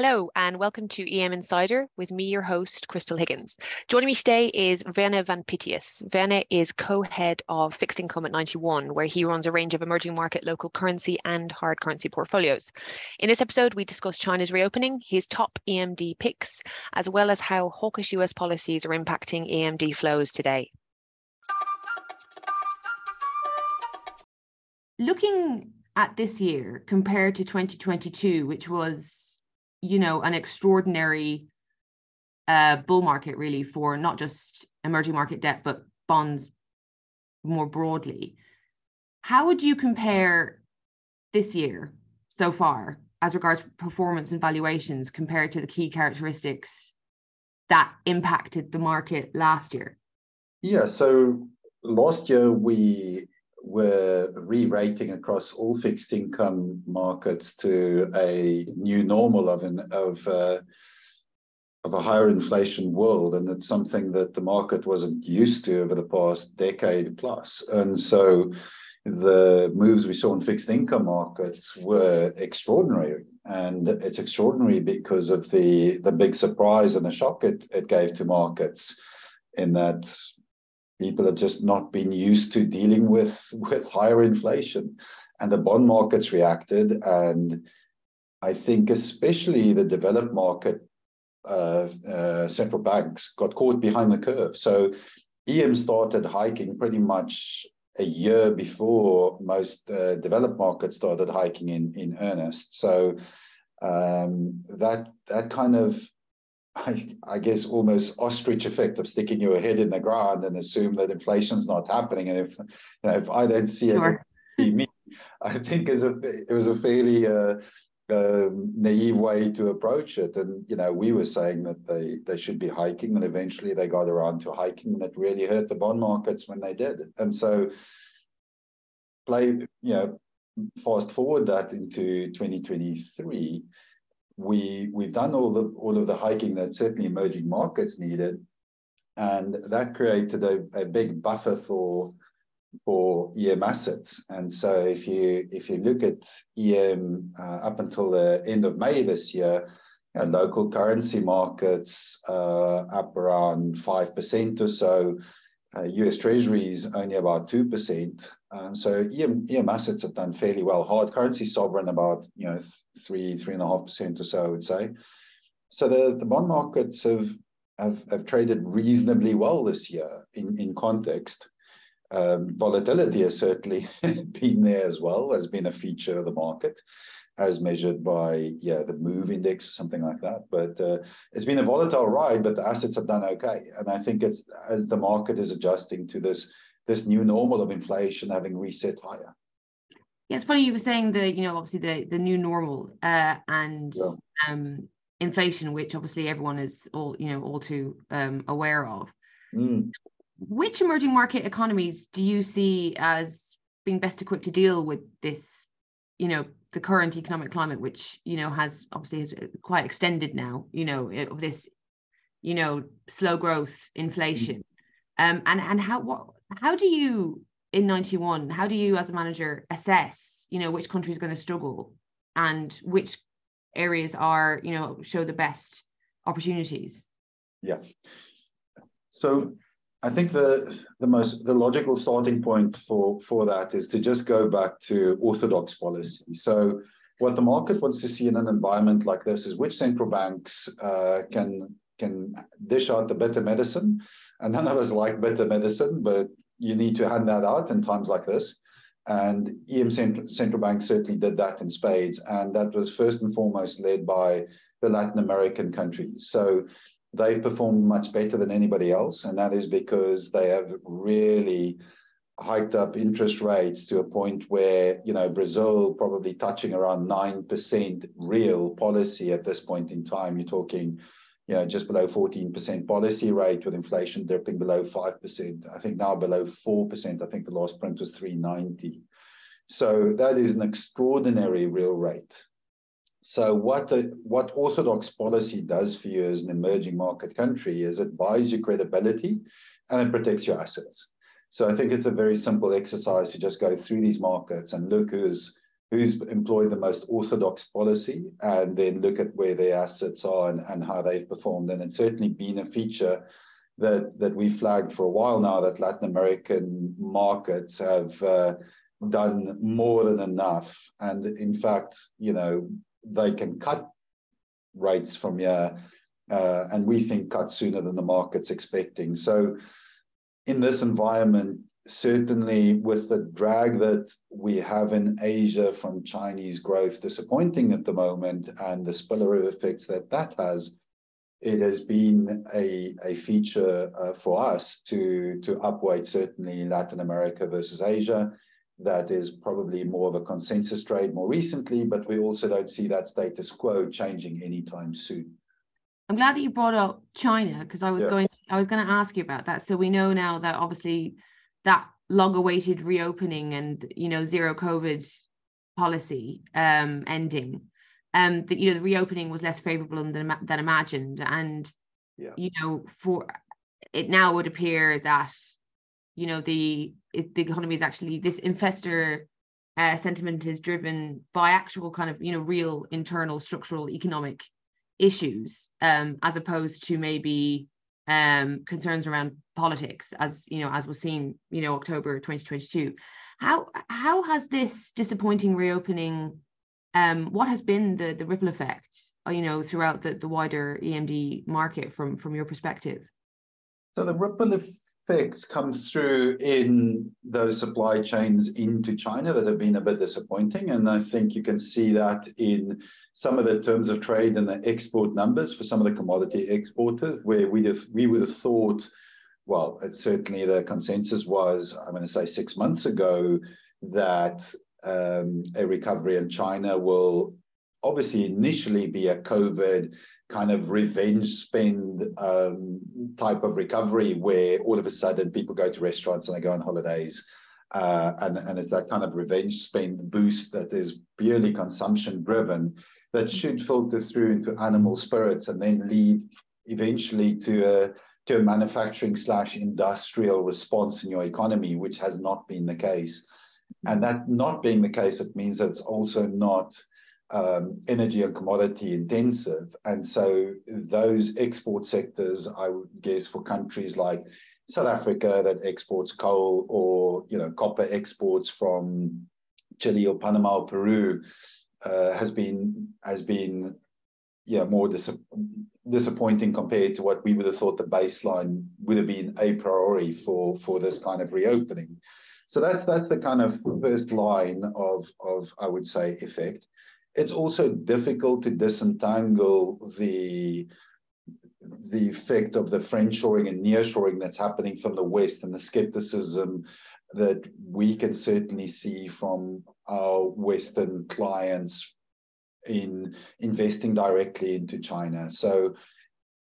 Hello and welcome to EM Insider with me, your host, Krystle Higgins. Joining me today is Werner van Pittius. Verne is co-head of fixed income at 91, where he runs a range of emerging market local currency and hard currency portfolios. In this episode, we discuss China's reopening, his top EMD picks, as well as how hawkish US policies are impacting EMD flows today. Looking at this year compared to 2022, which was you know, an extraordinary uh, bull market really for not just emerging market debt, but bonds more broadly. How would you compare this year so far as regards performance and valuations compared to the key characteristics that impacted the market last year? Yeah, so last year we were re-rating across all fixed income markets to a new normal of an of uh, of a higher inflation world, and it's something that the market wasn't used to over the past decade plus. And so, the moves we saw in fixed income markets were extraordinary, and it's extraordinary because of the the big surprise and the shock it, it gave to markets, in that people have just not been used to dealing with with higher inflation. And the bond markets reacted. And i think especially the developed market uh, uh, central banks got caught behind the curve. So em started hiking pretty much a year before most uh, developed markets started hiking in in earnest. So um, that that kind of I, I, guess almost ostrich effect of sticking your head in the ground and assume that inflation's not happening. And if you know, if I don't see sure. it, me. I think it's a, it was a fairly uh, uh, naive way to approach it. And you know, we were saying that they they should be hiking, and eventually they got around to hiking, and it really hurt the bond markets when they did. And so, play you know, fast forward that into 2023 we we've done all the all of the hiking that certainly emerging markets needed, and that created a, a big buffer for for EM assets. And so if you if you look at EM uh, up until the end of May this year, uh, local currency markets uh, up around five percent or so. US uh, Treasuries only about two percent. Um, so EM, EM assets have done fairly well. Hard currency sovereign about you know three three and a half percent or so, I would say. So the, the bond markets have, have have traded reasonably well this year in in context. Um, volatility has certainly been there as well, has been a feature of the market, as measured by yeah the move index or something like that. But uh, it's been a volatile ride, but the assets have done okay, and I think it's as the market is adjusting to this this new normal of inflation having reset higher. Yeah, it's funny you were saying the you know obviously the the new normal uh, and yeah. um, inflation, which obviously everyone is all you know all too um, aware of. Mm. Which emerging market economies do you see as being best equipped to deal with this, you know, the current economic climate, which you know has obviously is quite extended now, you know, of this, you know, slow growth, inflation, mm. um, and and how what how do you in 91 how do you as a manager assess you know which country is going to struggle and which areas are you know show the best opportunities? Yeah. So i think the the most the logical starting point for for that is to just go back to orthodox policy so what the market wants to see in an environment like this is which central banks uh, can can dish out the better medicine and none of us like better medicine but you need to hand that out in times like this. And EM central, central bank certainly did that in spades. And that was first and foremost led by the Latin American countries. So they've performed much better than anybody else. And that is because they have really hiked up interest rates to a point where, you know, Brazil probably touching around 9% real policy at this point in time. You're talking you know, just below 14% policy rate with inflation dipping below 5%. I think now below 4%. I think the last print was 390. So that is an extraordinary real rate. So what what orthodox policy does for you as an emerging market country is it buys you credibility and it protects your assets. So I think it's a very simple exercise to just go through these markets and look who's who's employed the most orthodox policy and then look at where their assets are and, and how they've performed. And it's certainly been a feature that, that we flagged for a while now that Latin American markets have uh, done more than enough. And in fact, you know, they can cut rates from here, uh, and we think cut sooner than the market's expecting. So in this environment, certainly with the drag that we have in Asia from Chinese growth disappointing at the moment and the spillover effects that that has, it has been a, a feature uh, for us to, to upweight certainly Latin America versus Asia. That is probably more of a consensus trade more recently, but we also don't see that status quo changing anytime soon. I'm glad that you brought up China because I was yeah. going I was going to ask you about that. So we know now that obviously that long awaited reopening and you know zero covid policy um ending um that you know the reopening was less favorable than than imagined and yeah. you know for it now would appear that you know the it, the economy is actually this investor uh, sentiment is driven by actual kind of you know real internal structural economic issues um as opposed to maybe um, concerns around politics, as you know, as was seen, you know, October 2022. How how has this disappointing reopening? Um, what has been the the ripple effect, uh, you know, throughout the, the wider EMD market from from your perspective? So the ripple effects come through in those supply chains into China that have been a bit disappointing, and I think you can see that in some of the terms of trade and the export numbers for some of the commodity exporters, where we just we would have thought, well, it's certainly the consensus was, I'm going to say six months ago, that um, a recovery in China will obviously initially be a COVID kind of revenge spend um, type of recovery where all of a sudden people go to restaurants and they go on holidays. Uh, and, and it's that kind of revenge spend boost that is purely consumption driven that should filter through into animal spirits and then lead eventually to a to a manufacturing slash industrial response in your economy, which has not been the case. And that not being the case, it means that it's also not um, energy and commodity intensive. And so those export sectors, I would guess, for countries like South Africa that exports coal or you know copper exports from Chile or Panama or Peru, uh, has been has been yeah more dis- disappointing compared to what we would have thought the baseline would have been a priori for for this kind of reopening. So that's that's the kind of first line of of I would say effect. It's also difficult to disentangle the the effect of the friendshoring and nearshoring that's happening from the West and the skepticism that we can certainly see from our Western clients in investing directly into China. So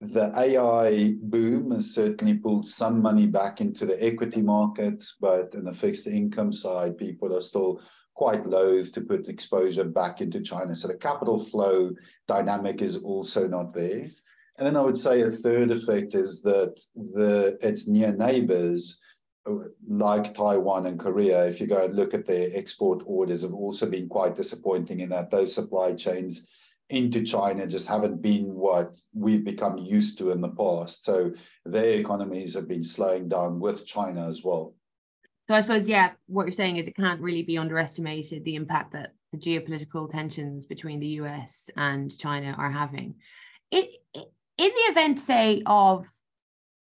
the AI boom has certainly pulled some money back into the equity market, but in the fixed income side, people are still quite loath to put exposure back into China. So the capital flow dynamic is also not there. And then I would say a third effect is that the its near neighbors like Taiwan and Korea, if you go and look at their export orders, have also been quite disappointing in that those supply chains into China just haven't been what we've become used to in the past. So their economies have been slowing down with China as well. So I suppose, yeah, what you're saying is it can't really be underestimated the impact that the geopolitical tensions between the US and China are having. It, in the event, say, of,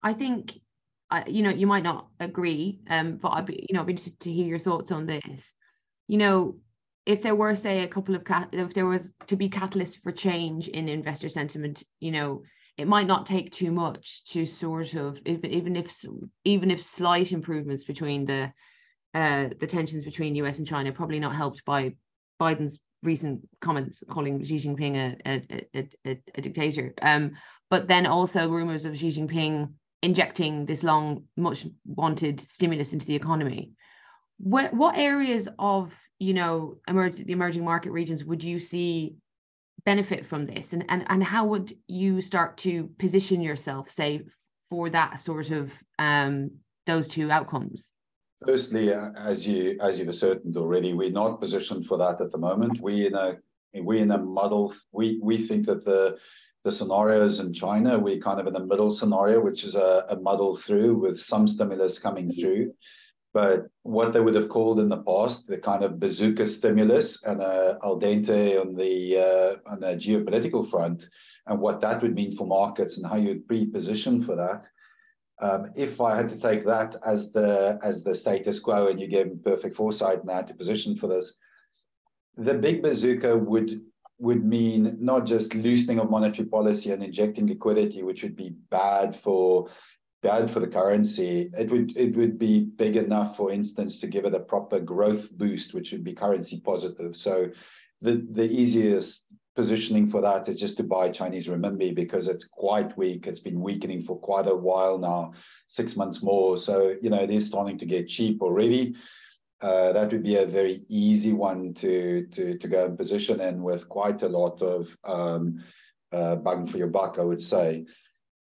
I think I, you know, you might not agree, um, but I'd be, you know, I'd be interested to hear your thoughts on this. You know, if there were, say, a couple of cat, if there was to be catalysts for change in investor sentiment, you know, it might not take too much to sort of, if, even if even if slight improvements between the uh, the tensions between US and China, probably not helped by Biden's recent comments calling Xi Jinping a a, a, a, a dictator. Um, but then also rumors of Xi Jinping injecting this long, much wanted stimulus into the economy. What what areas of you know emerge, the emerging market regions would you see benefit from this, and and and how would you start to position yourself, say, for that sort of um, those two outcomes? firstly, as you as you've ascertained already, we're not positioned for that at the moment. We in a we in a model. We we think that the the scenarios in China, we're kind of in the middle scenario, which is a, a muddle through with some stimulus coming through. But what they would have called in the past, the kind of bazooka stimulus and a détente on the uh, on the geopolitical front, and what that would mean for markets and how you'd pre-position for that. Um, if I had to take that as the as the status quo, and you gave perfect foresight had to position for this, the big bazooka would would mean not just loosening of monetary policy and injecting liquidity, which would be bad for bad for the currency. It would it would be big enough, for instance, to give it a proper growth boost, which would be currency positive. So the the easiest positioning for that is just to buy Chinese renminbi because it's quite weak. It's been weakening for quite a while now, six months more. So you know it is starting to get cheap already. Uh, that would be a very easy one to to to go and position in with quite a lot of um, uh, bang for your buck, I would say.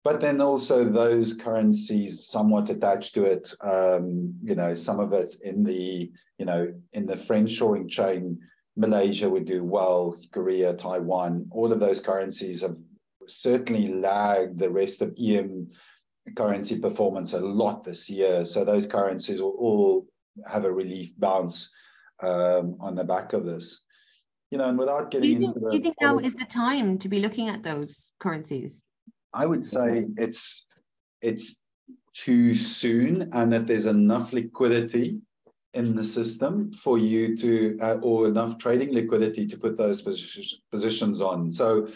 But then also those currencies somewhat attached to it, um, you know, some of it in the you know in the French friendshoring chain, Malaysia would do well, Korea, Taiwan, all of those currencies have certainly lagged the rest of EM currency performance a lot this year. So those currencies will all have a relief bounce um, on the back of this. You know, and without getting do into think, the. Do you think now is the time to be looking at those currencies? I would say it's it's too soon, and that there's enough liquidity in the system for you to, uh, or enough trading liquidity to put those positions on. So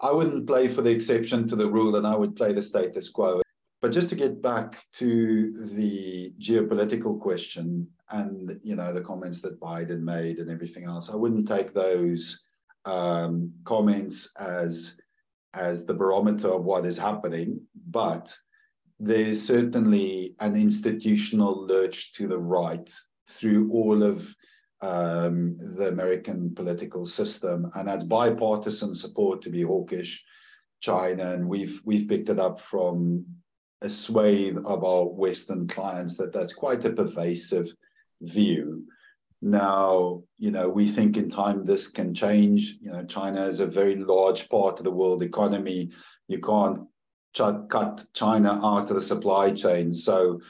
I wouldn't play for the exception to the rule, and I would play the status quo. But just to get back to the geopolitical question and you know the comments that Biden made and everything else, I wouldn't take those um, comments as as the barometer of what is happening, but there's certainly an institutional lurch to the right through all of um, the American political system, and that's bipartisan support to be hawkish China, and we've we've picked it up from a swathe of our Western clients that that's quite a pervasive view. Now, you know, we think in time this can change. You know, China is a very large part of the world economy. You can't ch- cut China out of the supply chain. So,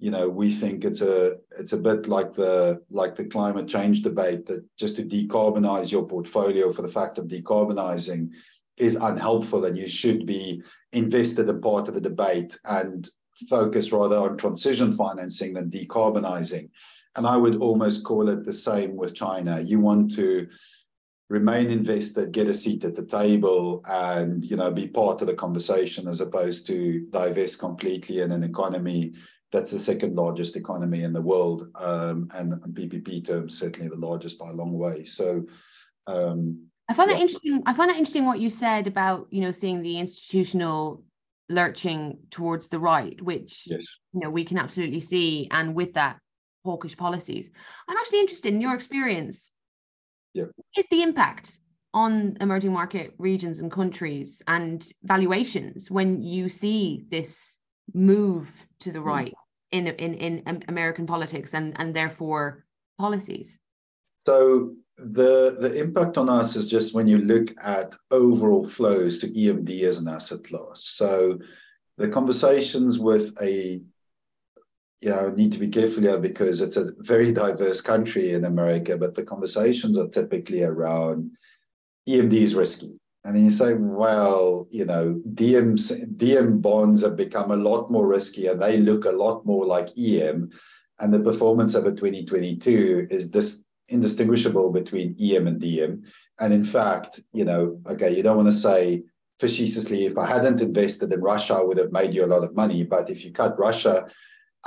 you know, we think it's a it's a bit like the like the climate change debate that just to decarbonize your portfolio for the fact of decarbonizing is unhelpful and you should be invested in part of the debate and focus rather on transition financing than decarbonizing. And I would almost call it the same with China. You want to remain invested, get a seat at the table, and you know be part of the conversation as opposed to divest completely in an economy that's the second largest economy in the world, um, and in PPP terms certainly the largest by a long way. So um, I find yeah. that interesting. I find that interesting what you said about you know seeing the institutional lurching towards the right, which yes. you know we can absolutely see, and with that hawkish policies. I'm actually interested in your experience. Yeah. Is the impact on emerging market regions and countries and valuations when you see this move to the hmm. right in in in American politics and and therefore policies? So the the impact on us is just when you look at overall flows to EMD as an asset class. So the conversations with a you know need to be careful here because it's a very diverse country in America, but the conversations are typically around EMD is risky. And then you say, well, you know, DMs, DM bonds have become a lot more risky and they look a lot more like EM. And the performance of a 2022 is this indistinguishable between EM and DM. And in fact, you know, okay, you don't want to say facetiously, if I hadn't invested in Russia, I would have made you a lot of money. But if you cut Russia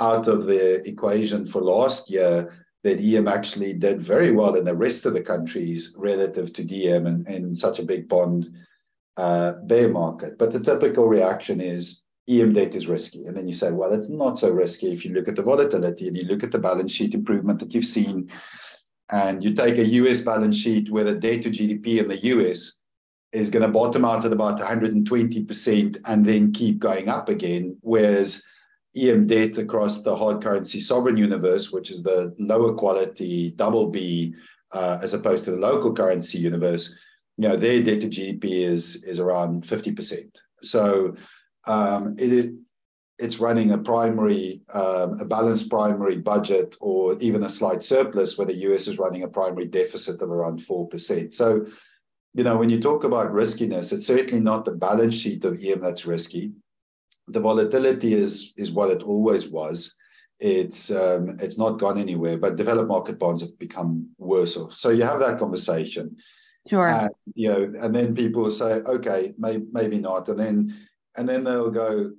out of the equation for last year, that EM actually did very well in the rest of the countries relative to DM and in such a big bond uh, bear market. But the typical reaction is EM debt is risky. And then you say, well, it's not so risky if you look at the volatility and you look at the balance sheet improvement that you've seen and you take a US balance sheet where the debt to GDP in the US is going to bottom out at about 120% and then keep going up again, whereas EM debt across the hard currency sovereign universe, which is the lower quality double B, uh, as opposed to the local currency universe, you know, their debt to GDP is is around 50%. So um, it, it's running a primary, um, a balanced primary budget or even a slight surplus where the US is running a primary deficit of around 4%. So, you know, when you talk about riskiness, it's certainly not the balance sheet of EM that's risky. The volatility is, is what it always was. It's um, it's not gone anywhere, but developed market bonds have become worse off. So you have that conversation. Sure. And, you know, and then people say, okay, may, maybe not. And then and then they'll go,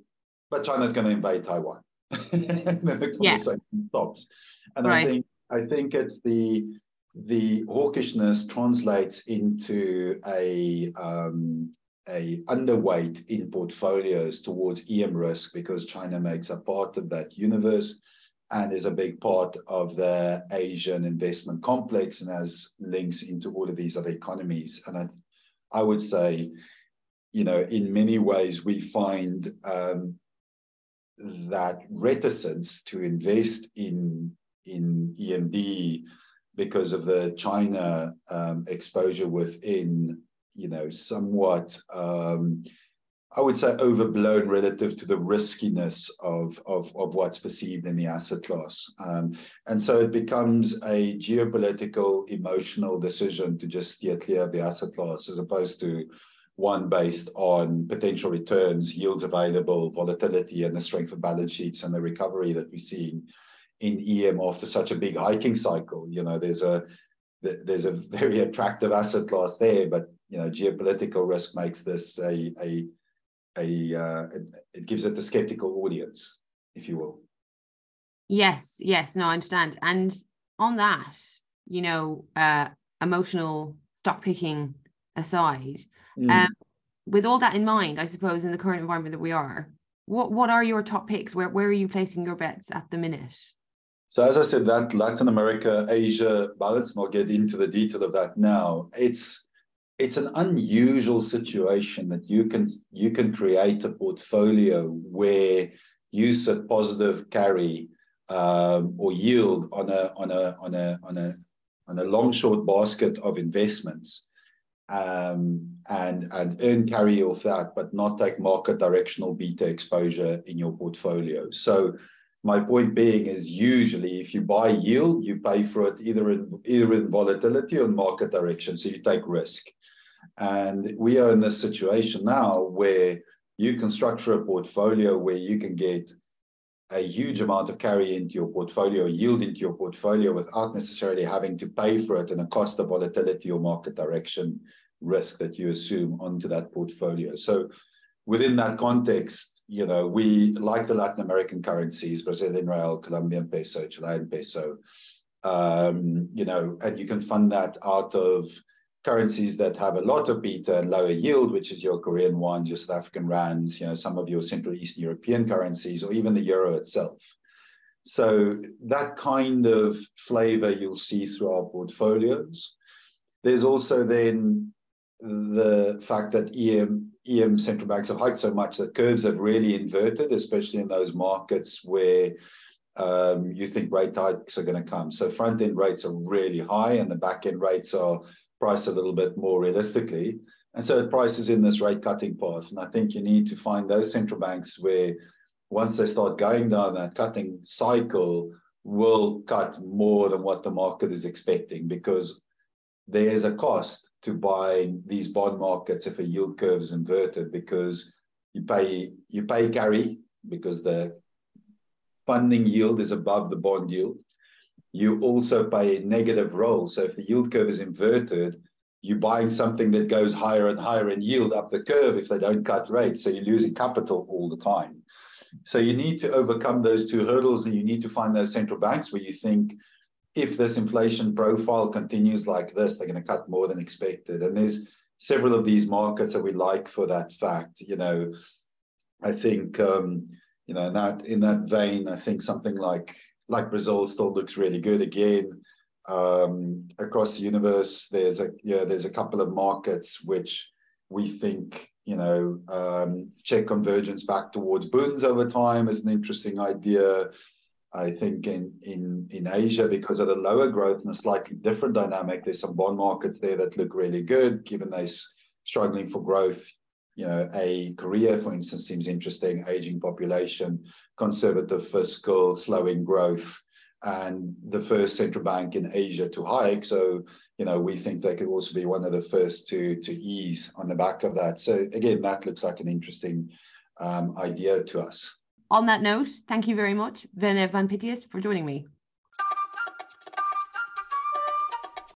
but China's going to invade Taiwan. and then the conversation yeah. stops. And right. I think I think it's the the hawkishness translates into a um, a underweight in portfolios towards EM risk because China makes a part of that universe and is a big part of the Asian investment complex and has links into all of these other economies. And I, I would say, you know, in many ways, we find um, that reticence to invest in in EMD because of the China um, exposure within, you know, somewhat, um, I would say, overblown relative to the riskiness of, of, of what's perceived in the asset class. Um, and so it becomes a geopolitical, emotional decision to just steer clear of the asset class as opposed to one based on potential returns, yields available, volatility, and the strength of balance sheets and the recovery that we're seeing in EM after such a big hiking cycle. You know, there's a there's a very attractive asset class there, but you know, geopolitical risk makes this a a a uh, it, gives it a skeptical audience, if you will. Yes, yes, no, I understand. And on that, you know, uh, emotional stock picking aside, Mm. Um, with all that in mind, I suppose in the current environment that we are, what what are your top picks? Where where are you placing your bets at the minute? So as I said, that Latin America, Asia balance, and I'll get into the detail of that now. It's it's an unusual situation that you can you can create a portfolio where you set positive carry um, or yield on a on a on a on a on a long short basket of investments um, and and earn carry off that, but not take market directional beta exposure in your portfolio. So my point being is usually if you buy yield, you pay for it either in either in volatility or market direction. So you take risk. And we are in this situation now where you can structure a portfolio where you can get a huge amount of carry into your portfolio, yield into your portfolio without necessarily having to pay for it in a cost of volatility or market direction risk that you assume onto that portfolio. So within that context, you know, we like the Latin American currencies, Brazilian real, Colombian peso, Chilean peso, um, you know, and you can fund that out of currencies that have a lot of beta and lower yield, which is your Korean won, your South African rands, you know, some of your Central Eastern European currencies, or even the euro itself. So that kind of flavor you'll see through our portfolios. There's also then the fact that EM EM central banks have hiked so much that curves have really inverted, especially in those markets where um, you think rate hikes are going to come. So front end rates are really high, and the back end rates are priced a little bit more realistically. And so it prices in this rate cutting path. And I think you need to find those central banks where once they start going down that cutting cycle, will cut more than what the market is expecting because there's a cost to buy these bond markets if a yield curve is inverted because you pay you pay carry because the funding yield is above the bond yield. You also pay a negative roll. So if the yield curve is inverted, you're buying something that goes higher and higher in yield up the curve if they don't cut rates. So you're losing capital all the time. So you need to overcome those two hurdles and you need to find those central banks where you think if this inflation profile continues like this, they're going to cut more than expected. And there's several of these markets that we like for that fact. You know, I think um, you know in that in that vein, I think something like like Brazil still looks really good again. Um, across the universe, there's a yeah, there's a couple of markets which we think you know um, Czech convergence back towards Bunds over time is an interesting idea. I think in in in Asia because of the lower growth and a slightly different dynamic, there's some bond markets there that look really good given they're struggling for growth. You know, a Korea, for instance, seems interesting. Aging population, conservative fiscal, slowing growth and the first central bank in Asia to hike. So, you know, we think they could also be one of the first to to ease on the back of that. So again, that looks like an interesting um, idea to us. On that note, thank you very much, Werner van Pittius, for joining me.